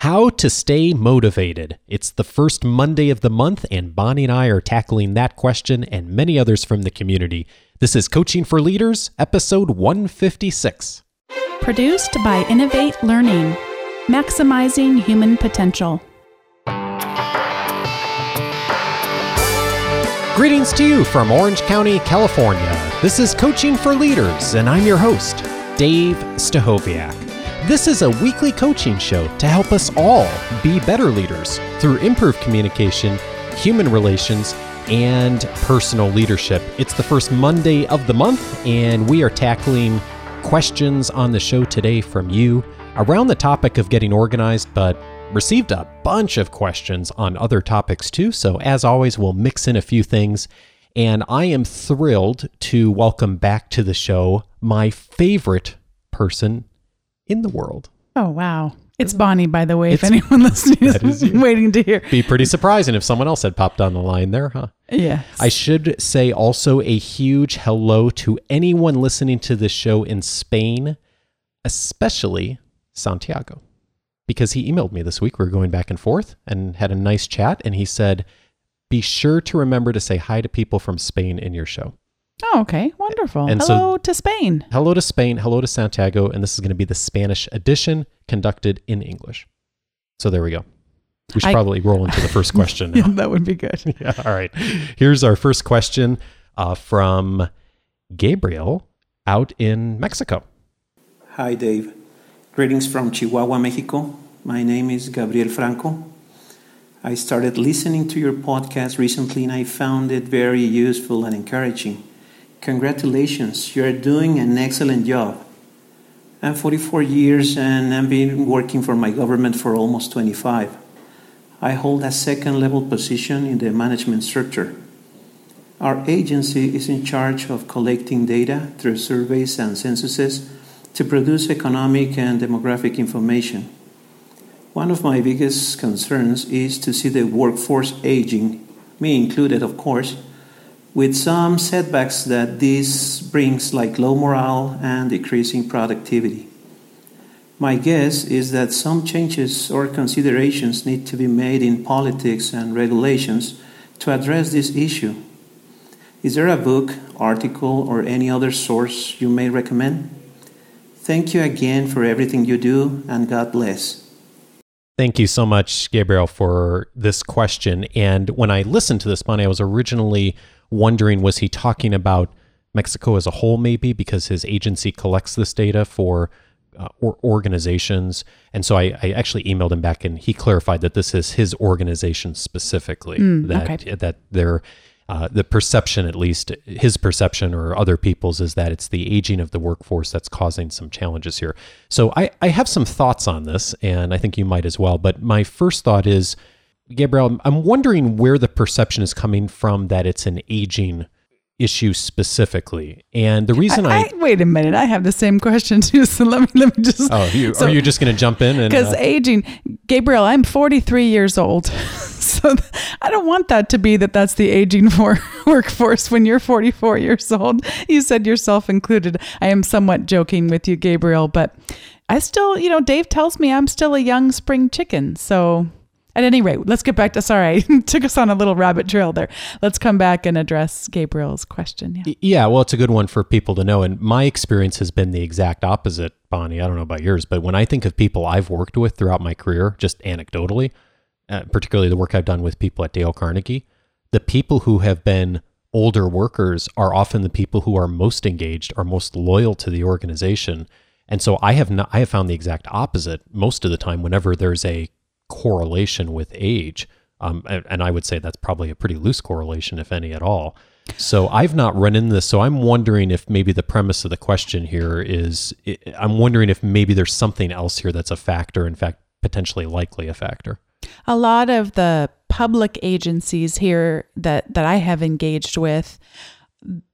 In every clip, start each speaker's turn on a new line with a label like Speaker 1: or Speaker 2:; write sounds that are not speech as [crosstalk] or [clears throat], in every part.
Speaker 1: How to stay motivated. It's the first Monday of the month, and Bonnie and I are tackling that question and many others from the community. This is Coaching for Leaders, episode 156.
Speaker 2: Produced by Innovate Learning, maximizing human potential.
Speaker 1: Greetings to you from Orange County, California. This is Coaching for Leaders, and I'm your host, Dave Stachowiak. This is a weekly coaching show to help us all be better leaders through improved communication, human relations, and personal leadership. It's the first Monday of the month, and we are tackling questions on the show today from you around the topic of getting organized, but received a bunch of questions on other topics too. So, as always, we'll mix in a few things. And I am thrilled to welcome back to the show my favorite person in the world.
Speaker 2: Oh, wow. It's Bonnie, by the way, if anyone [laughs] listening is, is waiting to hear.
Speaker 1: Be pretty surprising if someone else had popped on the line there, huh?
Speaker 2: Yeah.
Speaker 1: I should say also a huge hello to anyone listening to this show in Spain, especially Santiago, because he emailed me this week. We were going back and forth and had a nice chat, and he said, Be sure to remember to say hi to people from Spain in your show.
Speaker 2: Oh, okay. Wonderful. And hello so, to Spain.
Speaker 1: Hello to Spain. Hello to Santiago. And this is going to be the Spanish edition conducted in English. So there we go. We should I, probably roll into the first question.
Speaker 2: yeah, [laughs] that would be good. [laughs]
Speaker 1: yeah. All right. Here's our first question uh, from Gabriel out in Mexico.
Speaker 3: Hi, Dave. Greetings from Chihuahua, Mexico. My name is Gabriel Franco. I started listening to your podcast recently and I found it very useful and encouraging. Congratulations, you are doing an excellent job. I'm 44 years and I've been working for my government for almost 25. I hold a second level position in the management structure. Our agency is in charge of collecting data through surveys and censuses to produce economic and demographic information. One of my biggest concerns is to see the workforce aging, me included, of course with some setbacks that this brings, like low morale and decreasing productivity. My guess is that some changes or considerations need to be made in politics and regulations to address this issue. Is there a book, article, or any other source you may recommend? Thank you again for everything you do, and God bless.
Speaker 1: Thank you so much, Gabriel, for this question. And when I listened to this, Bonnie, I was originally wondering was he talking about Mexico as a whole, maybe because his agency collects this data for uh, or organizations. And so I, I, actually emailed him back, and he clarified that this is his organization specifically.
Speaker 2: Mm,
Speaker 1: that
Speaker 2: okay.
Speaker 1: that they're uh, the perception, at least his perception or other people's, is that it's the aging of the workforce that's causing some challenges here. So I, I have some thoughts on this, and I think you might as well. But my first thought is Gabriel, I'm wondering where the perception is coming from that it's an aging issue specifically. And the reason I, I,
Speaker 2: I, wait a minute, I have the same question [laughs] too. So let me let me just.
Speaker 1: Oh, you, so, are you just going to jump in?
Speaker 2: Because uh, aging, Gabriel, I'm 43 years old, [laughs] so I don't want that to be that that's the aging for [laughs] workforce when you're 44 years old. You said yourself included. I am somewhat joking with you, Gabriel, but I still, you know, Dave tells me I'm still a young spring chicken, so at any rate, let's get back to sorry, [laughs] took us on a little rabbit trail there. Let's come back and address Gabriel's question.
Speaker 1: Yeah. yeah, well, it's a good one for people to know. And my experience has been the exact opposite, Bonnie. I don't know about yours, but when I think of people I've worked with throughout my career, just anecdotally, uh, particularly the work I've done with people at Dale Carnegie, the people who have been older workers are often the people who are most engaged, are most loyal to the organization. And so I have not, I have found the exact opposite most of the time whenever there's a correlation with age. Um, and, I would say that's probably a pretty loose correlation, if any at all. So I've not run into this. So I'm wondering if maybe the premise of the question here is I'm wondering if maybe there's something else here that's a factor, in fact, potentially likely a factor.
Speaker 2: A lot of the public agencies here that, that I have engaged with,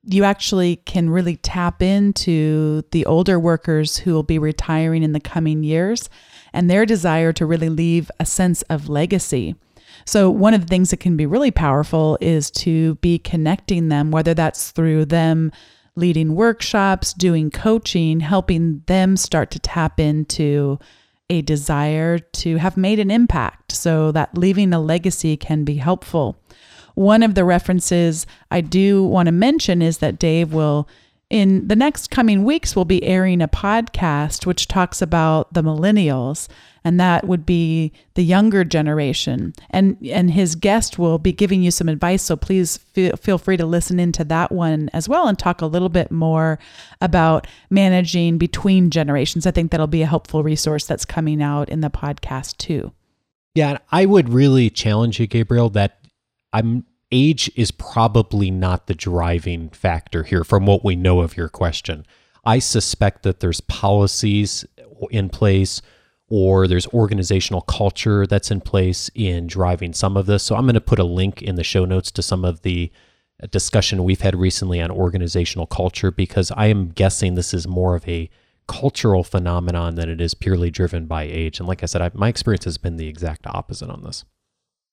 Speaker 2: you actually can really tap into the older workers who will be retiring in the coming years and their desire to really leave a sense of legacy. So, one of the things that can be really powerful is to be connecting them, whether that's through them leading workshops, doing coaching, helping them start to tap into a desire to have made an impact so that leaving a legacy can be helpful. One of the references I do want to mention is that Dave will in the next coming weeks we'll be airing a podcast which talks about the millennials and that would be the younger generation. And and his guest will be giving you some advice so please feel, feel free to listen into that one as well and talk a little bit more about managing between generations. I think that'll be a helpful resource that's coming out in the podcast too.
Speaker 1: Yeah i would really challenge you gabriel that i'm age is probably not the driving factor here from what we know of your question. I suspect that there's policies in place or there's organizational culture that's in place in driving some of this. So I'm going to put a link in the show notes to some of the discussion we've had recently on organizational culture because I am guessing this is more of a cultural phenomenon than it is purely driven by age. And like I said, I, my experience has been the exact opposite on this.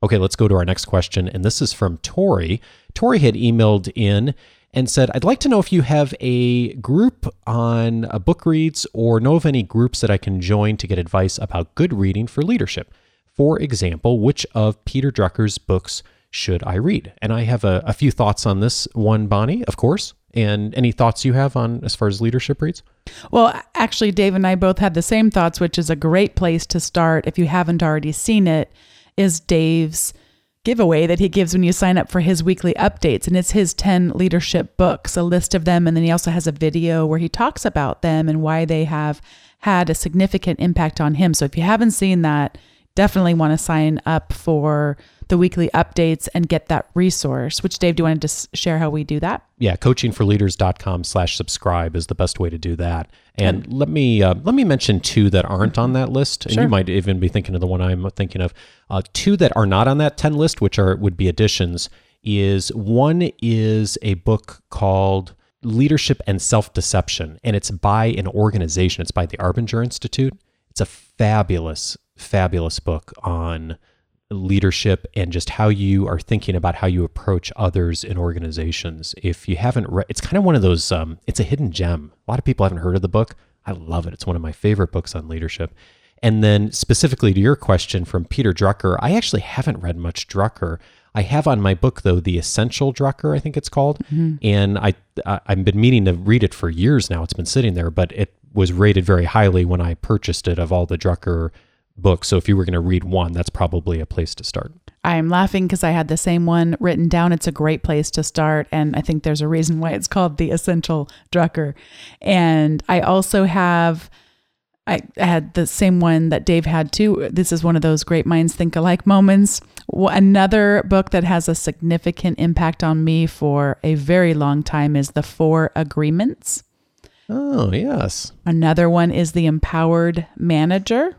Speaker 1: Okay, let's go to our next question. And this is from Tori. Tori had emailed in and said, I'd like to know if you have a group on a book reads or know of any groups that I can join to get advice about good reading for leadership. For example, which of Peter Drucker's books should I read? And I have a, a few thoughts on this one, Bonnie, of course. And any thoughts you have on as far as leadership reads?
Speaker 2: Well, actually, Dave and I both had the same thoughts, which is a great place to start if you haven't already seen it is Dave's giveaway that he gives when you sign up for his weekly updates. And it's his 10 leadership books, a list of them. And then he also has a video where he talks about them and why they have had a significant impact on him. So if you haven't seen that, definitely want to sign up for the weekly updates and get that resource which dave do you want to just share how we do that
Speaker 1: yeah coachingforleaders.com slash subscribe is the best way to do that and let me uh, let me mention two that aren't on that list. And
Speaker 2: Sure.
Speaker 1: you might even be thinking of the one i'm thinking of. Uh, two that are not on that 10 list which are would be additions is one is a book called leadership and self-deception and it's by an organization. It's by the arbinger institute. It's a fabulous fabulous book on leadership and just how you are thinking about how you approach others in organizations. If you haven't read, it's kind of one of those. Um, it's a hidden gem. A lot of people haven't heard of the book. I love it. It's one of my favorite books on leadership. And then specifically to your question from Peter Drucker, I actually haven't read much Drucker. I have on my book though the Essential Drucker, I think it's called, and I, I I've been meaning to read it for years now. It's been sitting there, but it was rated very highly when I purchased it of all the Drucker books. So if you were going to read one, that's probably a place to start.
Speaker 2: i am laughing because i had the same one written down it's a great place to start and i think there's a reason why it's called the essential drucker and i also have I had the same one that Dave had too. This is one of those great minds think alike moments. Another book that has a significant impact on me for a very long time is The Four Agreements.
Speaker 1: Oh, yes.
Speaker 2: Another one is The Empowered Manager.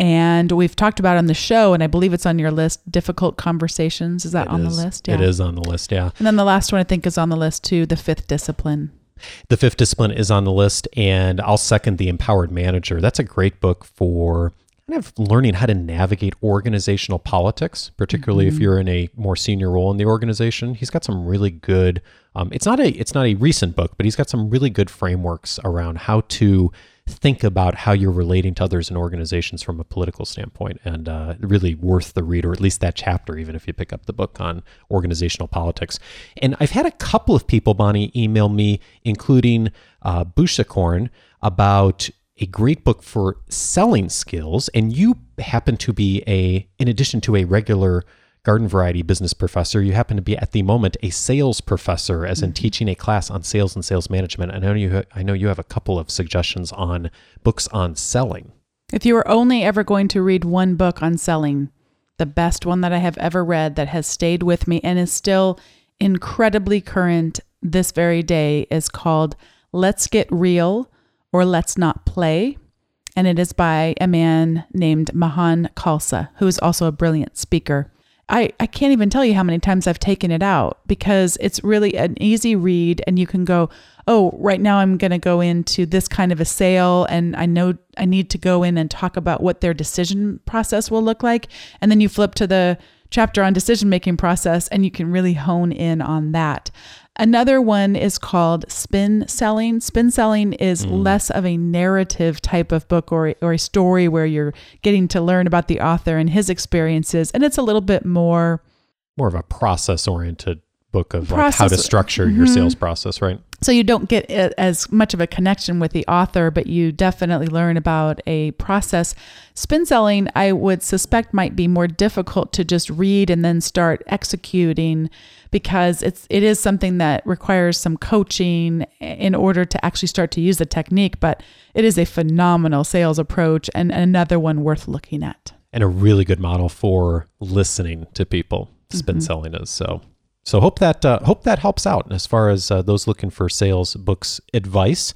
Speaker 2: And we've talked about on the show, and I believe it's on your list, Difficult Conversations. Is that
Speaker 1: It
Speaker 2: on
Speaker 1: is.
Speaker 2: the list?
Speaker 1: It is on the list, yeah.
Speaker 2: And then the last one I think is on the list too, The Fifth Discipline.
Speaker 1: The fifth discipline is on the list, and I'll second the empowered manager. That's a great book for kind of learning how to navigate organizational politics, particularly if you're in a more senior role in the organization. He's got some really good. Um, it's not a it's not a recent book, but he's got some really good frameworks around how to think about how you're relating to others in organizations from a political standpoint, and uh, really worth the read, or at least that chapter, even if you pick up the book on organizational politics. And I've had a couple of people, Bonnie, email me, including uh, Bushakorn, about a great book for selling skills. And you happen to be a, in addition to a regular garden variety business professor, you happen to be at the moment a sales professor, as in mm-hmm. teaching a class on sales and sales management. I know you, ha- I know you have a couple of suggestions on books on selling.
Speaker 2: If you were only ever going to read one book on selling, the best one that I have ever read that has stayed with me and is still incredibly current this very day is called Let's Get Real or Let's Not Play. And it is by a man named Mahan Khalsa, who is also a brilliant speaker. I, I can't even tell you how many times I've taken it out because it's really an easy read and you can go, oh, right now I'm going to go into this kind of a sale and I know I need to go in and talk about what their decision process will look like. And then you flip to the chapter on decision making process and you can really hone in on that. Another one is called spin selling. Spin selling is
Speaker 1: Mm.
Speaker 2: less of a narrative type of book or, or a story where you're getting to learn about the author and his experiences. And it's a little bit more
Speaker 1: More of a process oriented book of like how to structure your
Speaker 2: Mhm.
Speaker 1: sales process, right?
Speaker 2: So you don't get as much of a connection with the author, but you definitely learn about a process. Spin selling, I would suspect, might be more difficult to just read and then start executing because it's it is something that requires some coaching in order to actually start to use the technique. But it is a phenomenal sales approach and another one worth looking at.
Speaker 1: and a really good model for listening to people. Spin
Speaker 2: Mhm.
Speaker 1: selling is so. So hope that uh, hope that helps out as far as uh, those looking for sales books advice.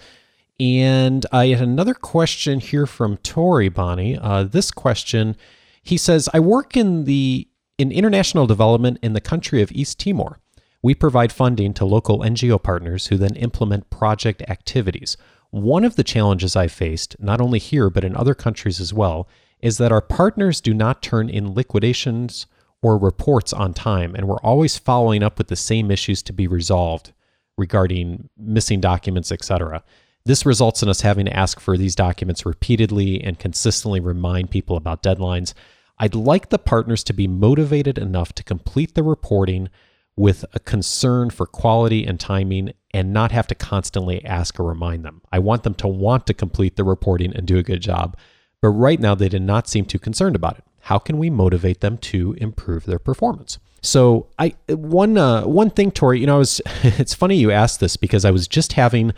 Speaker 1: And I had another question here from Tori Bonnie. Uh, this question, he says, "I work in the in international development in the country of East Timor. We provide funding to local NGO partners who then implement project activities. One of the challenges I faced, not only here but in other countries as well, is that our partners do not turn in liquidations or reports on time, and we're always following up with the same issues to be resolved regarding missing documents, etc. This results in us having to ask for these documents repeatedly and consistently remind people about deadlines. I'd like the partners to be motivated enough to complete the reporting with a concern for quality and timing and not have to constantly ask or remind them. I want them to want to complete the reporting and do a good job, but right now they did not seem too concerned about it. How can we motivate them to improve their performance? So I one uh, one thing, Tori, you know, I was [laughs] it's funny you asked this because I was just having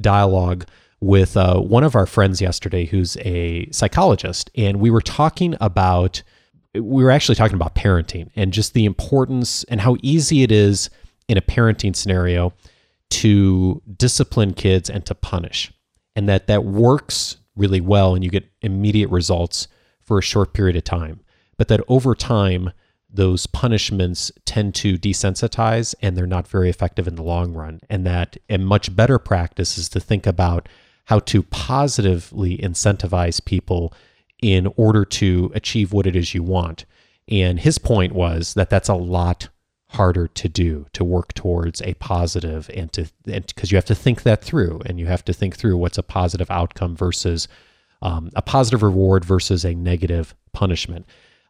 Speaker 1: dialogue with uh, one of our friends yesterday who's a psychologist, and we were talking about we were actually talking about parenting and just the importance and how easy it is in a parenting scenario to discipline kids and to punish and that that works really well and you get immediate results for a short period of time but that over time those punishments tend to desensitize and they're not very effective in the long run. And that a much better practice is to think about how to positively incentivize people in order to achieve what it is you want. And his point was that that's a lot harder to do to work towards a positive and to because you have to think that through and you have to think through what's a positive outcome versus um, a positive reward versus a negative punishment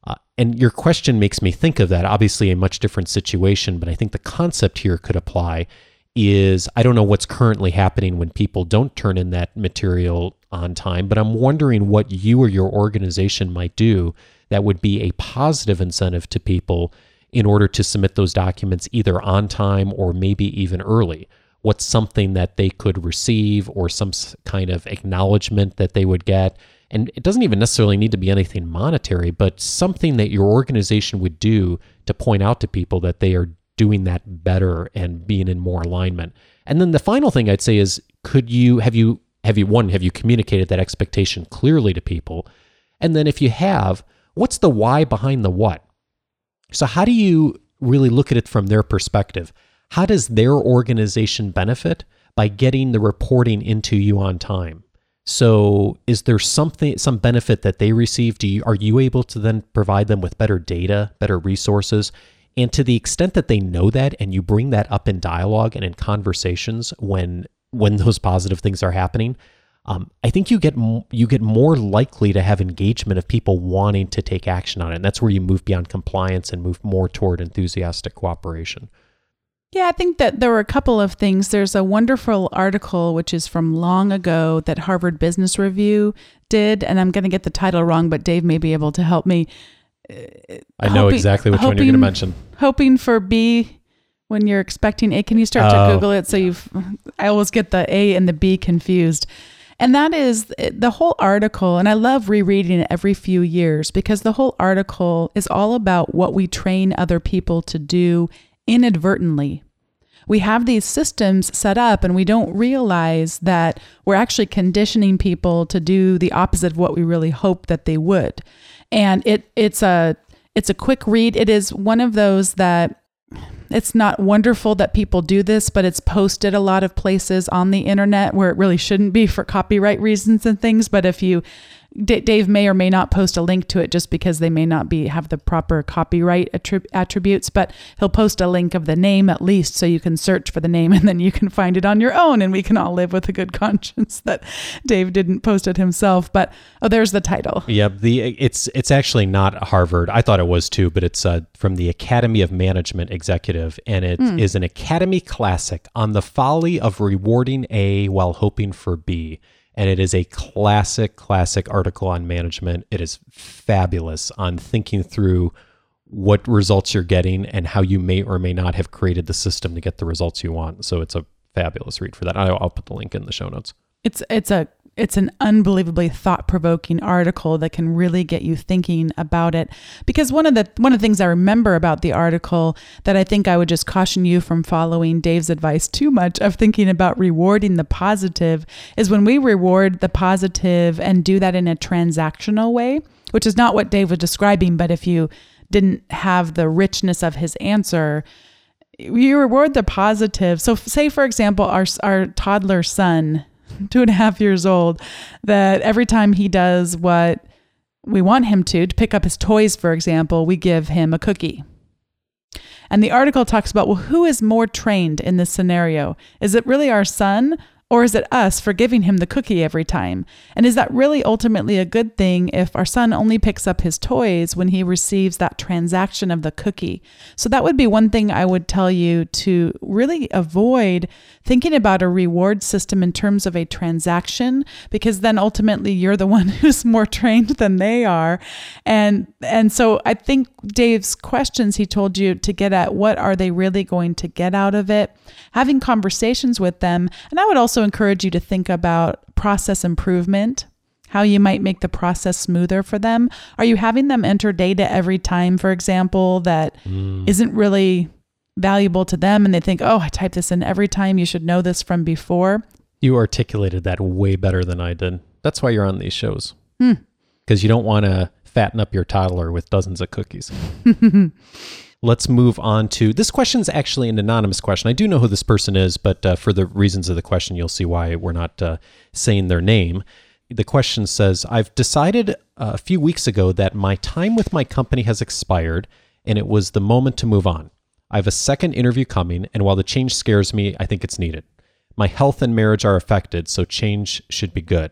Speaker 1: uh, and your question makes me think of that obviously a much different situation but i think the concept here could apply is i don't know what's currently happening when people don't turn in that material on time but i'm wondering what you or your organization might do that would be a positive incentive to people in order to submit those documents either on time or maybe even early? What's something that they could receive or some kind of acknowledgement that they would get? And it doesn't even necessarily need to be anything monetary, but something that your organization would do to point out to people that they are doing that better and being in more alignment. And then the final thing I'd say is could you have you have you one have you communicated that expectation clearly to people? And then if you have, what's the why behind the what? So, how do you really look at it from their perspective? How does their organization benefit by getting the reporting into you on time? So, is there something, some benefit that they receive? Do you, are you able to then provide them with better data, better resources? And to the extent that they know that, and you bring that up in dialogue and in conversations when when those positive things are happening, um, I think you get m- you get more likely to have engagement of people wanting to take action on it, and that's where you move beyond compliance and move more toward enthusiastic cooperation.
Speaker 2: Yeah, I think that there were a couple of things. There's a wonderful article which is from long ago that Harvard Business Review did, and I'm going to get the title wrong, but Dave may be able to help me.
Speaker 1: I know
Speaker 2: Hoping-
Speaker 1: exactly which one you're going to
Speaker 2: hoping-
Speaker 1: mention.
Speaker 2: Hoping for B when you're expecting A. Can you start to
Speaker 1: Oh,
Speaker 2: Google it? So you've, I always get the A and the B confused. And that is the whole article. And I love rereading it every few years because the whole article is all about what we train other people to do inadvertently. We have these systems set up and we don't realize that we're actually conditioning people to do the opposite of what we really hope that they would. And it it's a it's a quick read. It is one of those that it's not wonderful that people do this, but it's posted a lot of places on the internet where it really shouldn't be for copyright reasons and things. But if you D- Dave may or may not post a link to it just because they may not be have the proper copyright attrib- attributes, but he'll post a link of the name at least so you can search for the name [laughs] and then you can find it on your own and we can all live with a good [laughs] conscience that Dave didn't post it himself. But oh, there's the title.
Speaker 1: Yeah, the it's it's actually not Harvard. I thought it was too, but it's uh, from the Academy of Management Executive, and it
Speaker 2: Hmm.
Speaker 1: is an Academy classic on the folly of rewarding A while hoping for B. And it is a classic, classic article on management. It is fabulous on thinking through what results you're getting and how you may or may not have created the system to get the results you want. So it's a fabulous read for that. I'll, put the link in the show notes.
Speaker 2: It's it's a it's an unbelievably thought-provoking article that can really get you thinking about it because one of the one of the things I remember about the article that I think I would just caution you from following Dave's advice too much of thinking about rewarding the positive is when we reward the positive and do that in a transactional way which is not what Dave was describing but if you didn't have the richness of his answer you reward the positive. So, say for example, our our toddler son, two and a half years old, that every time he does what we want him to, to pick up his toys, for example, we give him a cookie. And the article talks about well, who is more trained in this scenario? Is it really our son? Or is it us for giving him the cookie every time? And is that really ultimately a good thing if our son only picks up his toys when he receives that transaction of the cookie? So that would be one thing I would tell you to really avoid thinking about a reward system in terms of a transaction because then ultimately you're the [laughs] one who's more trained than they are. And and so I think Dave's questions he told you to get at what are they really going to get out of it? Having conversations with them. And I would also encourage you to think about process improvement how you might make the process smoother for them. Are you having them enter data every time, for example, that mm. not really valuable to them and they think, oh, I type this in every time. You should know this from before.
Speaker 1: You articulated that way better than I did. That's why you're on these shows. Hmm. Because you don't want to fatten up your toddler with dozens of cookies. [laughs] Let's move on to this question is actually an anonymous question. I do know who this person is, but uh, for the reasons of the question, you'll see why we're not uh, saying their name. The question says I've decided uh, a few weeks ago that my time with my company has expired and it was the moment to move on. I have a second interview coming, and while the change scares me, I think it's needed. My health and marriage are affected, so change should be good.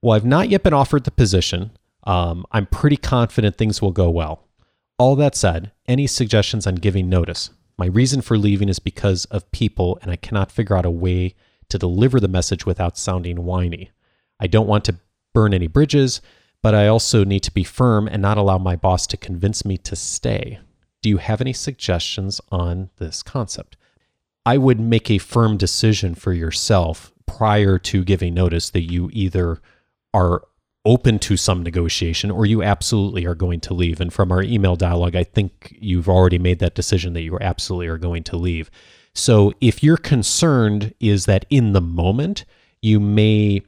Speaker 1: Well, I've not yet been offered the position. Um, I'm pretty confident things will go well. All that said, any suggestions on giving notice? My reason for leaving is because of people, and I cannot figure out a way to deliver the message without sounding whiny. I don't want to burn any bridges, but I also need to be firm and not allow my boss to convince me to stay. Do you have any suggestions on this concept? I would make a firm decision for yourself prior to giving notice that you either are open to some negotiation or you absolutely are going to leave. And from our email dialogue, I think you've already made that decision that you absolutely are going to leave. So if you're concerned is that in the moment you may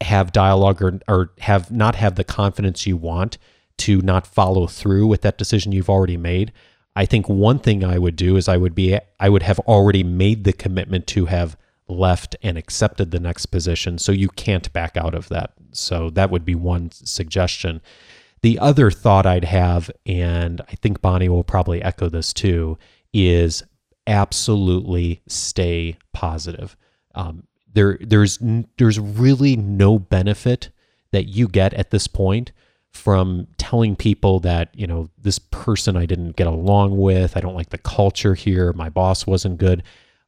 Speaker 1: have dialogue or, or have not have the confidence you want to not follow through with that decision you've already made, I think one thing I would do is I would be I would have already made the commitment to have left and accepted the next position so you can't back out of that. So that would be one suggestion. The other thought I'd have and I think Bonnie will probably echo this too is absolutely stay positive. Um, there there's there's really no benefit that you get at this point from telling people that you know this person I didn't get along with, I don't like the culture here, my boss wasn't good.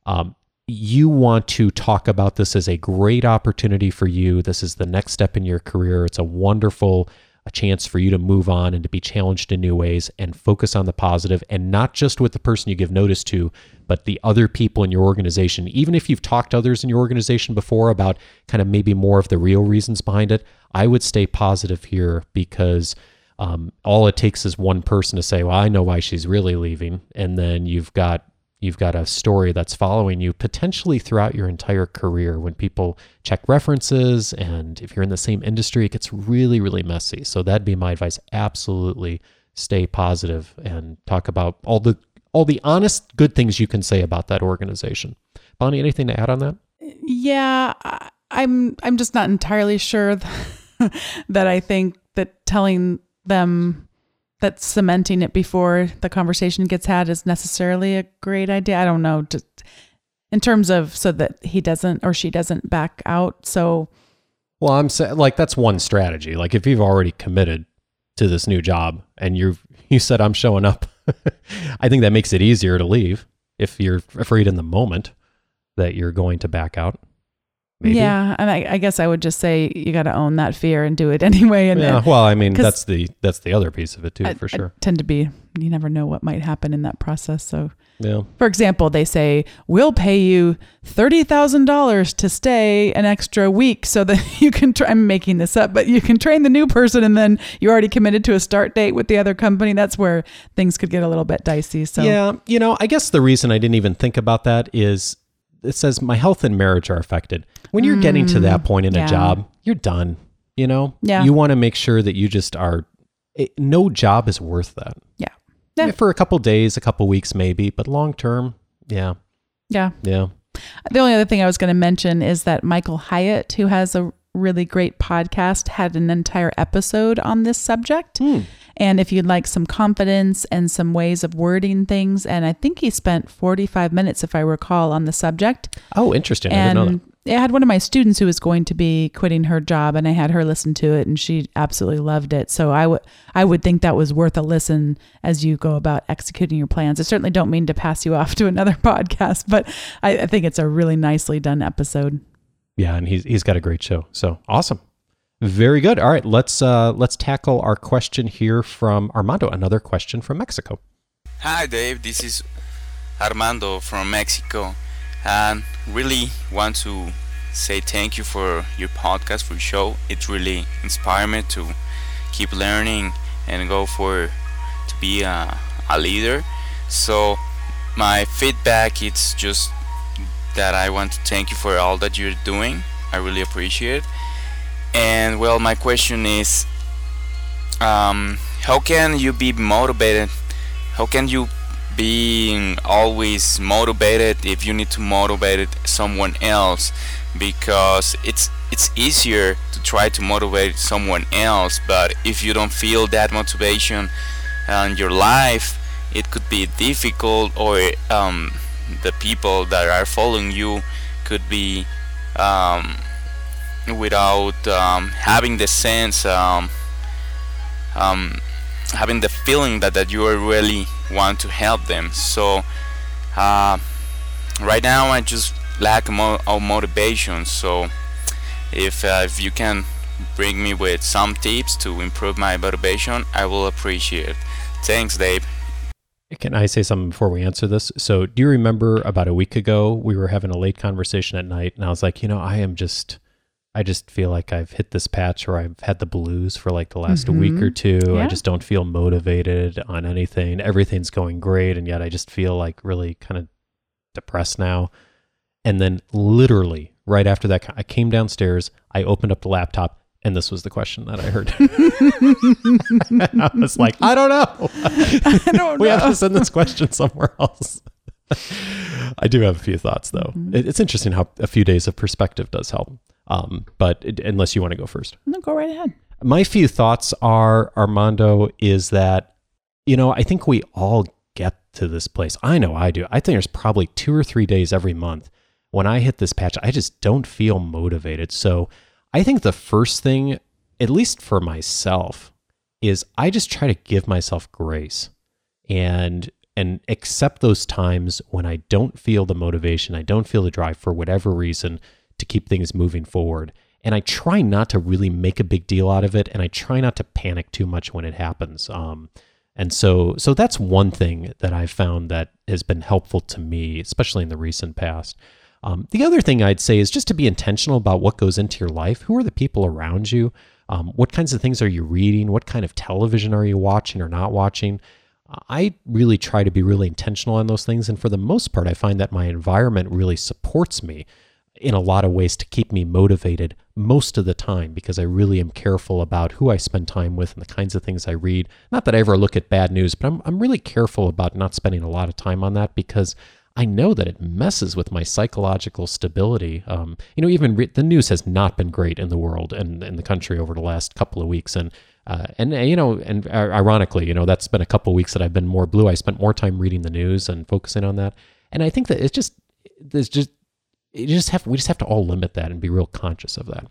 Speaker 1: Um, you want to talk about this as a great opportunity for you. This is the next step in your career. It's a wonderful a chance for you to move on and to be challenged in new ways and focus on the positive and not just with the person you give notice to, but the other people in your organization. Even if you've talked to others in your organization before about kind of maybe more of the real reasons behind it, I would stay positive here because um, all it takes is one person to say, "Well, I know why she's really leaving," and then you've got you've got a story that's following you potentially throughout your entire career when people check references and if you're in the same industry it gets really really messy. So that'd be my advice. Absolutely stay positive and talk about all the all the honest good things you can say about that organization. Bonnie anything to add on that?
Speaker 2: Yeah, I'm I'm just not entirely sure [laughs] that I think that telling them that cementing it before the conversation gets had is necessarily a great idea. I don't know, just in terms of so that he doesn't or she doesn't back out. So,
Speaker 1: Well, I'm saying like that's one strategy. Like if you've already committed to this new job and you've you said I'm showing up, [laughs] I think that makes it easier to leave if you're afraid in the moment that you're going to back out. Maybe.
Speaker 2: yeah, and I, I guess I would just say you got to own that fear and do it [laughs] anyway. And
Speaker 1: Yeah. Well, I mean
Speaker 2: uh,
Speaker 1: that's the that's the other piece of it too,
Speaker 2: I,
Speaker 1: for
Speaker 2: I
Speaker 1: sure.
Speaker 2: tend to be. You never know what might happen in that process. So,
Speaker 1: yeah.
Speaker 2: for example, they say we'll pay you thirty thousand dollars to stay an extra week so that [laughs] you can. Try, I'm making this up, but you can train the new person, and then you're already committed to a start date with the other company. That's where things could get a little bit dicey. So,
Speaker 1: Yeah, you know, I guess the reason I didn't even think about that is it says my health and marriage are affected. When you're getting to that point in
Speaker 2: Mm, yeah.
Speaker 1: a job, you're done. You know,
Speaker 2: Yeah.
Speaker 1: You want to make sure that you just are. It, no job is worth that.
Speaker 2: yeah, Yeah.
Speaker 1: For a couple days, a couple weeks, maybe, but long term, yeah,
Speaker 2: yeah.
Speaker 1: yeah.
Speaker 2: The only other thing I was going to mention is that Michael Hyatt, who has a really great podcast, had an entire episode on this subject.
Speaker 1: Hmm.
Speaker 2: And if you'd like some confidence and some ways of wording things, and I think he spent 45 minutes, if I recall, on the subject.
Speaker 1: Oh, interesting. I didn't know
Speaker 2: And
Speaker 1: that.
Speaker 2: I had one of my students who was going to be quitting her job, and I had her listen to it, and she absolutely loved it. So I would I would think that was worth a listen as you go about executing your plans. I certainly don't mean to pass you [laughs] off to another podcast, but I, I think it's a really nicely done episode.
Speaker 1: Yeah, and he's he's got a great show. So awesome. Very good. All right, let's uh let's tackle our question here from Armando. Another question from Mexico.
Speaker 4: Hi Dave, this is Armando from Mexico and really want to say thank you for your podcast for your show. It really inspired me to keep learning and go for to be a, a leader. So my feedback is just that I want to thank you for all that you're doing. I really appreciate it. And well, my question is um, how can you be motivated? How can you be always motivated if you need to motivate someone else? Because it's it's easier to try to motivate someone else but if you don't feel that motivation in your life it could be difficult or um, the people that are following you could be um, without um, having the sense um, um, having the feeling that, that you really want to help them. So uh, right now i just lack mo- of motivation. So if, uh, if you can bring me with some tips to improve my motivation i will appreciate it. Thanks dave.
Speaker 1: Can I say something before we answer this? So, do you remember about a week ago we were having a late conversation at night, and I was like, you know, I am just, I just feel like I've hit this patch, or I've had the blues for like the last week or two. I just don't feel motivated on anything. Everything's going great, and yet I just feel like really kind of depressed now. And then, literally right after that, I came downstairs, I opened up the laptop, and this was the question that I heard. [laughs] I was like, I don't know. [laughs]
Speaker 2: I don't
Speaker 1: we have to send this question somewhere else. [laughs] I do have a few thoughts, though.
Speaker 2: Mm-hmm.
Speaker 1: It's interesting how a few days of perspective does help. Um, but it, unless you want to go first,
Speaker 2: No, go right ahead.
Speaker 1: my few thoughts are Armando is that you know I think we all get to this place. I know I do. I think there's probably two or three days every month when I hit this patch. I just don't feel motivated. So I think the first thing, at least for myself, is I just try to give myself grace and and accept those times when I don't feel the motivation, I don't feel the drive for whatever reason to keep things moving forward. And I try not to really make a big deal out of it, and I try not to panic too much when it happens. Um, and so, so that's one thing that I've found that has been helpful to me, especially in the recent past. Um, the other thing I'd say is just to be intentional about what goes into your life. Who are the people around you? Um, what kinds of things are you reading? What kind of television are you watching or not watching? I really try to be really intentional on those things. And for the most part, I find that my environment really supports me in a lot of ways to keep me motivated most of the time because I really am careful about who I spend time with and the kinds of things I read. Not that I ever look at bad news, but I'm, I'm really careful about not spending a lot of time on that because I know that it messes with my psychological stability. Um, you know, even re- the news has not been great in the world and in the country over the last couple of weeks, and uh, and you know, and uh, ironically, you know, that's been a couple of weeks that I've been more blue. I spent more time reading the news and focusing on that, and I think that it's just there's just you just have we just have to all limit that and be real conscious of that.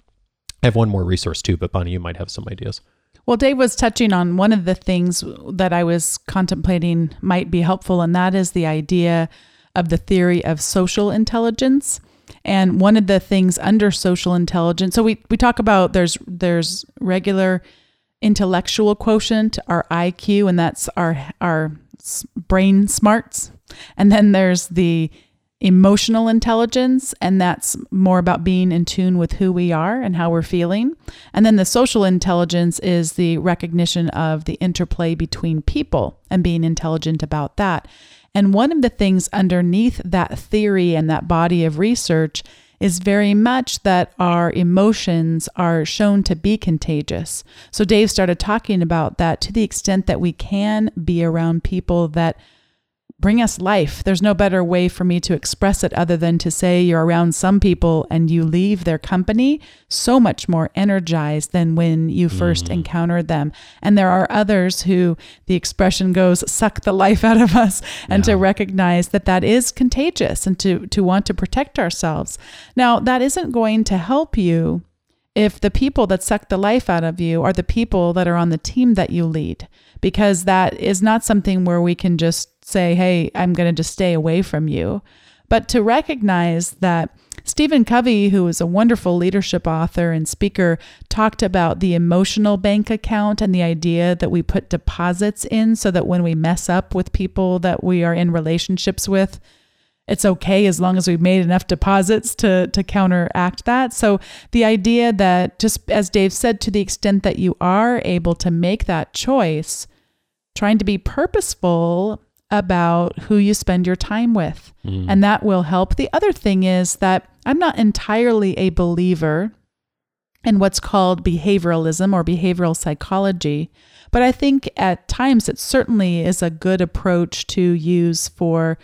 Speaker 1: I have one more resource too, but Bonnie, you might have some ideas.
Speaker 2: Well, Dave was touching on one of the things that I was contemplating might be helpful, and that is the idea of the theory of social intelligence. And one of the things under social intelligence, so we, we talk about there's there's regular intellectual quotient, our IQ, and that's our our brain smarts. And then there's the emotional intelligence, and that's more about being in tune with who we are and how we're feeling. And then the social intelligence is the recognition of the interplay between people and being intelligent about that. And one of the things underneath that theory and that body of research is very much that our emotions are shown to be contagious. So Dave started talking about that to the extent that we can be around people that bring us life. There's no better way for me to express it other than to say you're around some people and you leave their company so much more energized than when you 1st mm-hmm. encountered them. And there are others who the expression goes suck the life out of us and yeah. to recognize that that is contagious and to to want to protect ourselves. Now, that isn't going to help you if the people that suck the life out of you are the people that are on the team that you lead because that is not something where we can just say, hey, I'm going to just stay away from you. But to recognize that Stephen Covey, who is a wonderful leadership author and speaker, talked about the emotional bank account and the idea that we put deposits in so that when we mess up with people that we are in relationships with, it's okay as long as we've made enough deposits to to counteract that. So the idea that just as Dave said to the extent that you are able to make that choice, trying to be purposeful about who you spend your time with. Mm. And that will help. The other thing is that I'm not entirely a believer in what's called behavioralism or behavioral psychology, but I think at times it certainly is a good approach to use for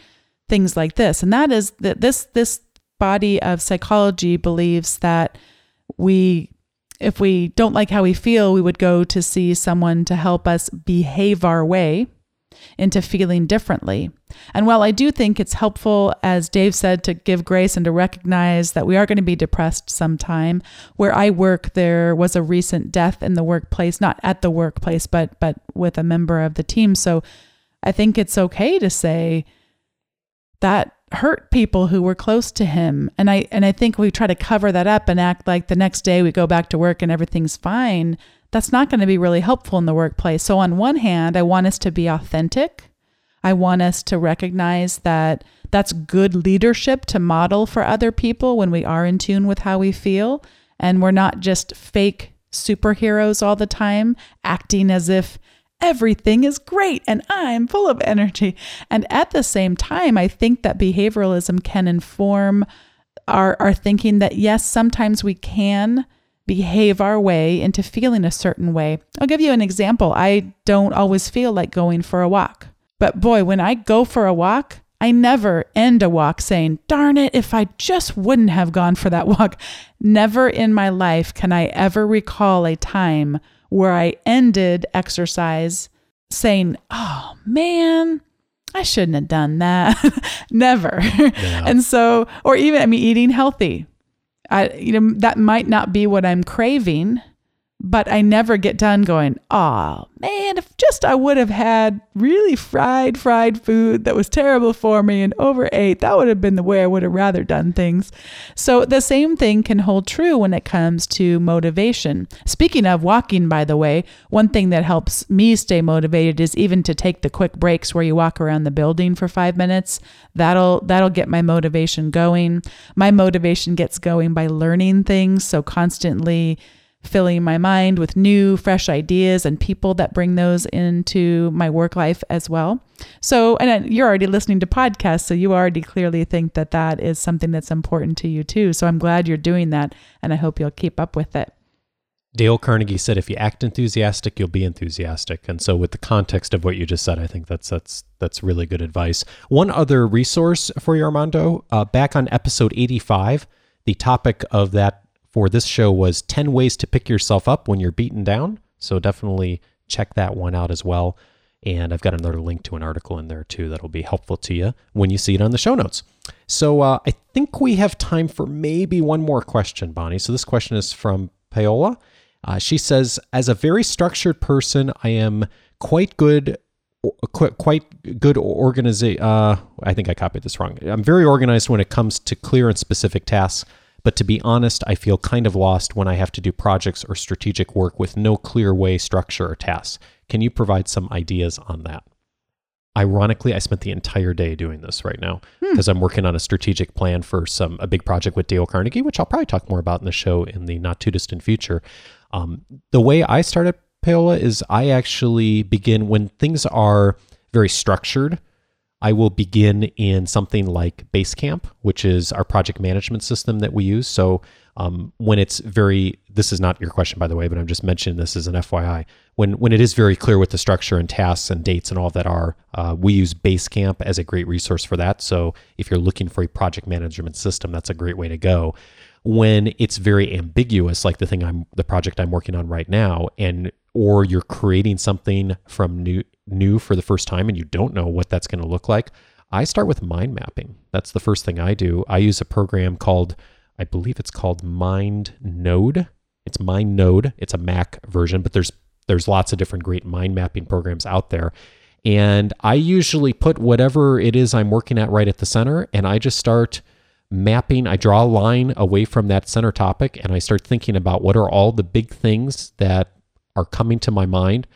Speaker 2: things like this. And that is that this this body of psychology believes that we if we don't like how we feel, we would go to see someone to help us behave our way into feeling differently. And while I do think it's helpful, as Dave said, to give grace and to recognize that we are going to be depressed sometime, where I work, there was a recent death in the workplace, not at the workplace, but but with a member of the team. So I think it's okay to say that hurt people who were close to him and i and i think we try to cover that up and act like the next day we go back to work and everything's fine that's not going to be really helpful in the workplace. So, on one hand, I want us to be authentic. I want us to recognize that that's good leadership to model for other people when we are in tune with how we feel. And we're not just fake superheroes all the time, acting as if everything is great and I'm full of energy. And at the same time, I think that behavioralism can inform our, our thinking that yes, sometimes we can behave our way into feeling a certain way. I'll give you an example. I don't always feel like going for a walk. But boy, when I go for a walk, I never end a walk saying, darn it, if I just wouldn't have gone for that [laughs] walk. Never in my life can I ever recall a time where I ended exercise saying, oh man, I shouldn't have done that. [laughs] never. Yeah. and so, or even, I mean, eating healthy. I, you know, that might not be what I'm craving, but I never get done going, oh man, if just I would have had really fried, fried food that was terrible for me and overate, that would have been the way I would have rather done things. So the same thing can hold true when it comes to motivation. Speaking of walking, by the way, one thing that helps me stay motivated is even to take the quick breaks where you walk around the building for five minutes. That'll that'll get my motivation going. My motivation gets going by learning things. So constantly filling my mind with new, fresh ideas and people that bring those into my work life as well. So, and you're already listening to podcasts, so you already clearly think that that is something that's important to you too. So, I'm glad you're doing that, and I hope you'll keep up with it.
Speaker 1: Dale Carnegie said, "If you act enthusiastic, you'll be enthusiastic." And so, with the context of what you just said, I think that's that's that's really good advice. One other resource for you, Armando, uh, back on episode eighty-five, the topic of that for this show was ten ways to pick yourself up when you're beaten down. So definitely check that one out as well. And I've got another link to an article in there too that'll be helpful to you when you see it on the show notes. So uh, I think we have time for maybe one more question, Bonnie. So this question is from Paola. Uh, she says, as a very structured person, I am quite good, quite, quite good organization. Uh, I think I copied this wrong. I'm very organized when it comes to clear and specific tasks. But to be honest, I feel kind of lost when I have to do projects or strategic work with no clear way, structure, or tasks. Can you provide some ideas on that? Ironically, I spent the entire day doing this right now because hmm. I'm working on a strategic plan for some a big project with Dale Carnegie, which I'll probably talk more about in the show in the not too distant future. Um, the way I started Paola is I actually begin when things are very structured. I will begin in something like Basecamp, which is our project management system that we use. So um, when it's very, this is not your question by the way, but I'm just mentioning this as an FYI. When when it is very clear what the structure and tasks and dates and all that are, uh, we use Basecamp as a great resource for that. So if you're looking for a project management system, that's a great way to go when it's very ambiguous like the thing I'm the project I'm working on right now and or you're creating something from new new for the first time and you don't know what that's going to look like I start with mind mapping. That's the first thing I do. I use a program called I believe it's called Mind Node. It's Mind Node. It's a Mac version but there's there's lots of different great mind mapping programs out there. And I usually put whatever it is I'm working at right at the center and I just start mapping, I draw a line away from that center topic and I start thinking about what are all the big things that are coming to my mind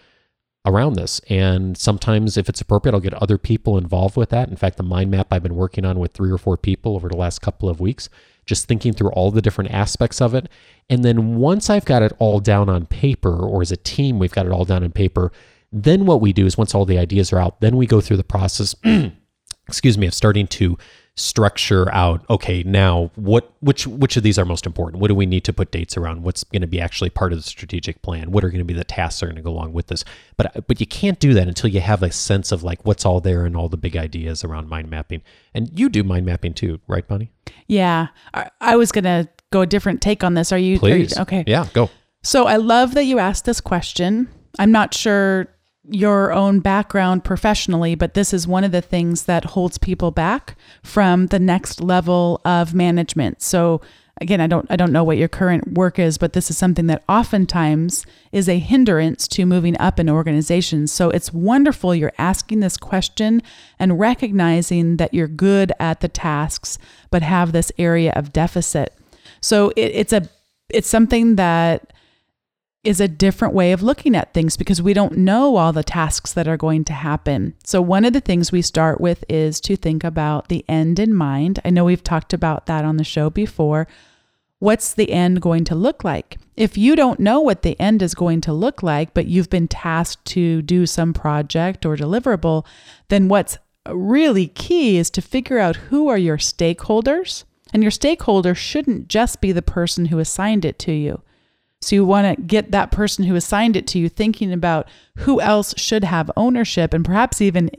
Speaker 1: around this. And sometimes, if it's appropriate, I'll get other people involved with that. In fact, the mind map I've been working on with three or four people over the last couple of weeks, just thinking through all the different aspects of it. And then once I've got it all down on paper, or as a team, we've got it all down on paper, then what we do is once all the ideas are out, then we go through the process, [clears throat] excuse me, of starting to structure out okay now what which which of these are most important? What do we need to put dates around? What's going to be actually part of the strategic plan? What are going to be the tasks that are going to go along with this? But but you can't do that until you have a sense of like what's all there and all the big ideas around mind mapping. And you do mind mapping too right bonnie?
Speaker 2: Yeah. I, I was going to go a different take on this. Are you,
Speaker 1: please
Speaker 2: are you, okay?
Speaker 1: Yeah go.
Speaker 2: So i love that you asked this question. I'm not sure your own background professionally, but this is one of the things that holds people back from the next level of management. So again, I don't I don't know what your current work is, but this is something that oftentimes is a hindrance to moving up in organizations. So it's wonderful you're asking this question and recognizing that you're good at the tasks but have this area of deficit. So it, it's a it's something that is a different way of looking at things because we don't know all the tasks that are going to happen. So, one of the things we start with is to think about the end in mind. I know we've talked about that on the show before. What's the end going to look like? If you don't know what the end is going to look like, but you've been tasked to do some project or deliverable, then what's really key is to figure out who are your stakeholders. And your stakeholder shouldn't just be the person who assigned it to you. So you want to get that person who assigned it to you thinking about who else should have ownership and perhaps even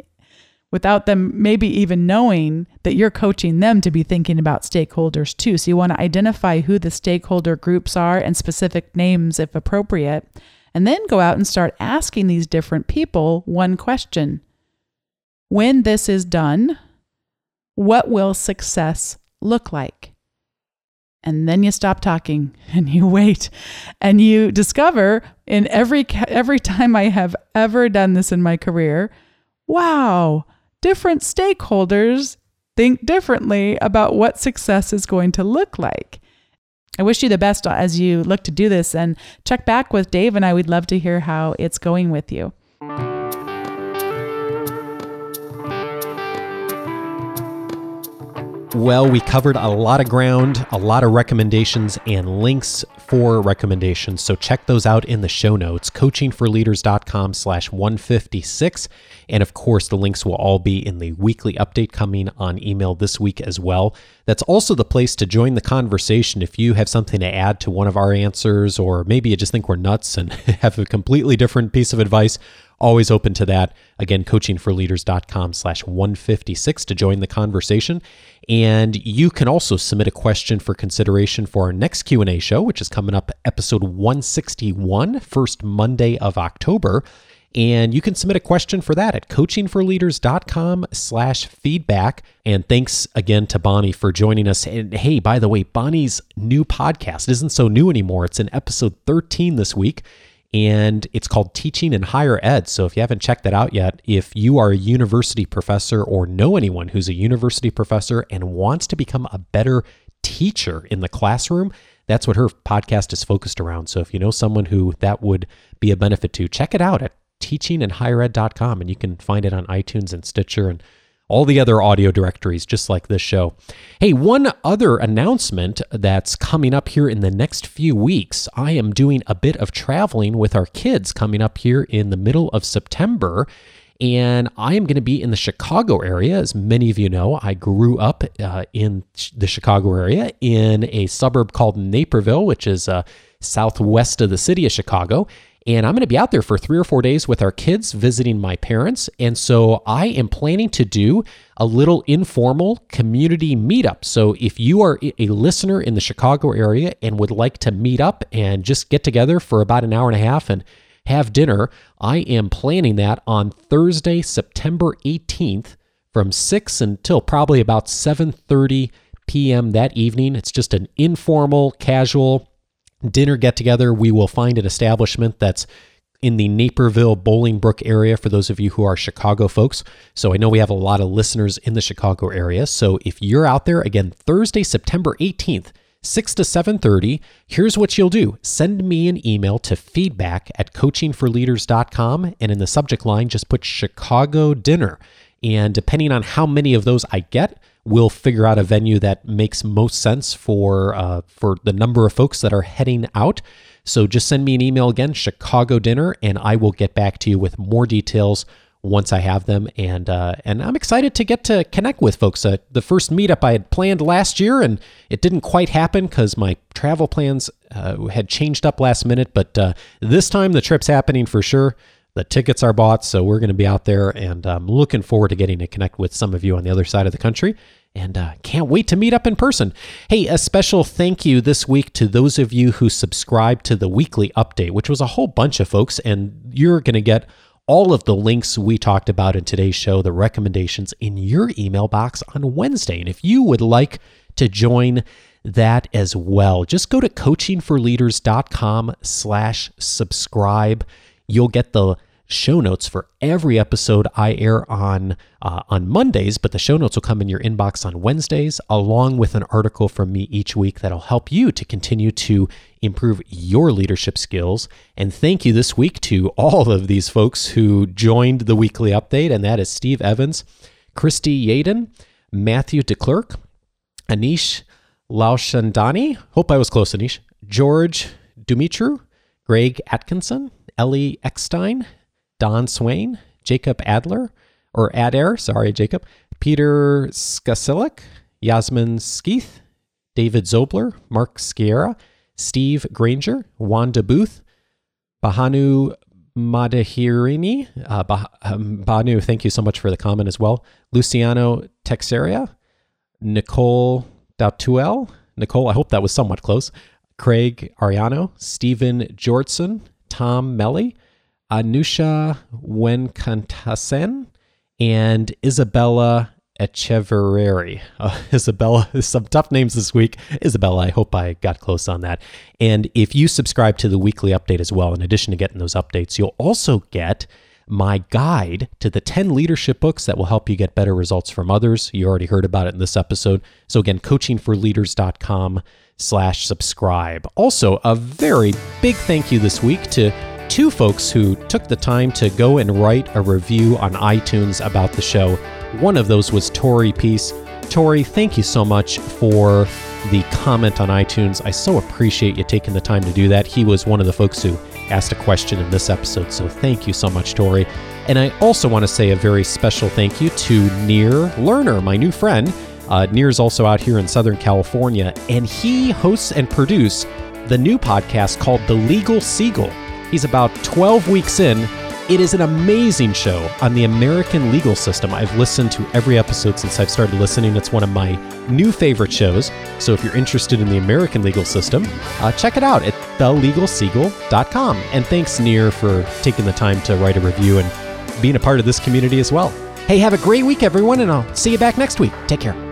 Speaker 2: without them maybe even knowing that you're coaching them to be thinking about stakeholders too. So you want to identify who the stakeholder groups are and specific names if appropriate. And then go out and start asking these different people one question. When this is done, what will success look like? And then you stop talking [laughs] and you wait. And you discover in every every time I have ever done this in my career wow different stakeholders think differently about what success is going to look like. I wish you the best as you look to do this. And check back with Dave and I. We'd love to hear how it's going with you.
Speaker 1: Well, we covered a lot of ground, a lot of recommendations and links for recommendations. So check those out in the show notes, coachingforleaders.com slash 156. And of course, the links will all be in the weekly update coming on email this week as well. That's also the place to join the conversation if you have something to add to one of our answers, or maybe you just think we're nuts and [laughs] have a completely different piece of advice always open to that again coachingforleaders.com slash 156 to join the conversation and you can also submit a question for consideration for our next q&a show which is coming up episode 161 first monday of october and you can submit a question for that at coachingforleaders.com slash feedback. And thanks again to Bonnie for joining us. And hey, by the way, Bonnie's new podcast isn't so new anymore. It's in episode 13 this week and it's called Teaching in Higher Ed. So if you haven't checked that out yet, if you are a university professor or know anyone who's a university professor and wants to become a better teacher in the classroom, that's what her podcast is focused around. So if you know someone who that would be a benefit to, check it out at teachinginhighered.com and you can find it on iTunes and Stitcher and all the other audio directories, just like this show. Hey, one other announcement that's coming up here in the next few weeks. I am doing a bit of traveling with our kids coming up here in the middle of September. And I am going to be in the Chicago area. As many of you know, I grew up uh, in the Chicago area in a suburb called Naperville, which is uh, southwest of the city of Chicago. And I'm going to be out there for three or four days with our kids visiting my parents. And so I am planning to do a little informal community meetup. So if you are a listener in the Chicago area and would like to meet up and just get together for about an hour and a half and have dinner, I am planning that on Thursday, September 18th from 6 until probably about 7:30 p.m. that evening. It's just an informal, casual dinner get together, we will find an establishment that's in the Naperville Bolingbrook area for those of you who are Chicago folks. So I know we have a lot of listeners in the Chicago area. So if you're out there again Thursday September 18th 6 to 7:30, here's what you'll do. Send me an email to feedback at coachingforleaders.com and in the subject line just put Chicago dinner. And depending on how many of those I get, we'll figure out a venue that makes most sense for uh, for the number of folks that are heading out. So just send me an email again, Chicago dinner, and I will get back to you with more details once I have them. And uh, and I'm excited to get to connect with folks. Uh, the first meetup I had planned last year, and it didn't quite happen because my travel plans uh, had changed up last minute. But uh, this time the trip's happening for sure. The tickets are bought, so we're going to be out there, and I'm looking forward to getting to connect with some of you on the other side of the country. And uh, can't wait to meet up in person. Hey, a special thank you this week to those of you who subscribed to the weekly update, which was a whole bunch of folks, and you're going to get all of the links we talked about in today's show, the recommendations in your email box on Wednesday. And if you would like to join that as well, just go to coachingforleaders.com slash subscribe. You'll get the show notes for every episode I air on uh, on Mondays, but the show notes will come in your inbox on Wednesdays, along with an article from me each week that'll help you to continue to improve your leadership skills. And thank you this week to all of these folks who joined the weekly update, and that is Steve Evans, Christy Yaden, Matthew DeClerc, Anish Laushandani. Hope I was close, Anish. George Dumitru, Greg Atkinson, Ellie Eckstein, Don Swain, Jacob Adler, or Adair, sorry, Jacob, Peter Skasilik, Yasmin Skeeth, David Zobler, Mark Skiera, Steve Granger, Wanda Booth, Bahanu Madahirini, uh, bah- um, Banu, thank you so much for the comment as well. Luciano Texeria, Nicole Dautuel, Nicole, I hope that was somewhat close. Craig Ariano, Stephen Jordson, Tom Melly, Anusha Wenkantasen, and Isabella Echeverri. Uh, [laughs] Isabella, some tough names this week. Isabella, I hope I got close on that. And if you subscribe to the weekly update as well, in addition to getting those updates, you'll also get my guide to the 10 leadership books that will help you get better results from others. You already heard about it in this episode. So again, coachingforleaders.com slash subscribe. Also, a very big thank you this week to two folks who took the time to go and write a review on iTunes about the show. One of those was Tori Peace. Tori, thank you so much for the comment on iTunes. I so appreciate you taking the time to do that. He was one of the folks who asked a question in this episode, so thank you so much, Tori. And I also want to say a very special thank you to Near Lerner, my new friend. Uh, is also out here in Southern California, and he hosts and produces the new podcast called The Legal Seagull. He's about 12 weeks in. It is an amazing show on the American legal system. I've listened to every episode since I've started listening. It's one of my new favorite shows. So if you're interested in the American legal system, uh, check it out at thelegalseagull.com. And thanks, Near, for taking the time to write a review and being a part of this community as well. Hey, have a great week, everyone, and I'll see you back next week. Take care.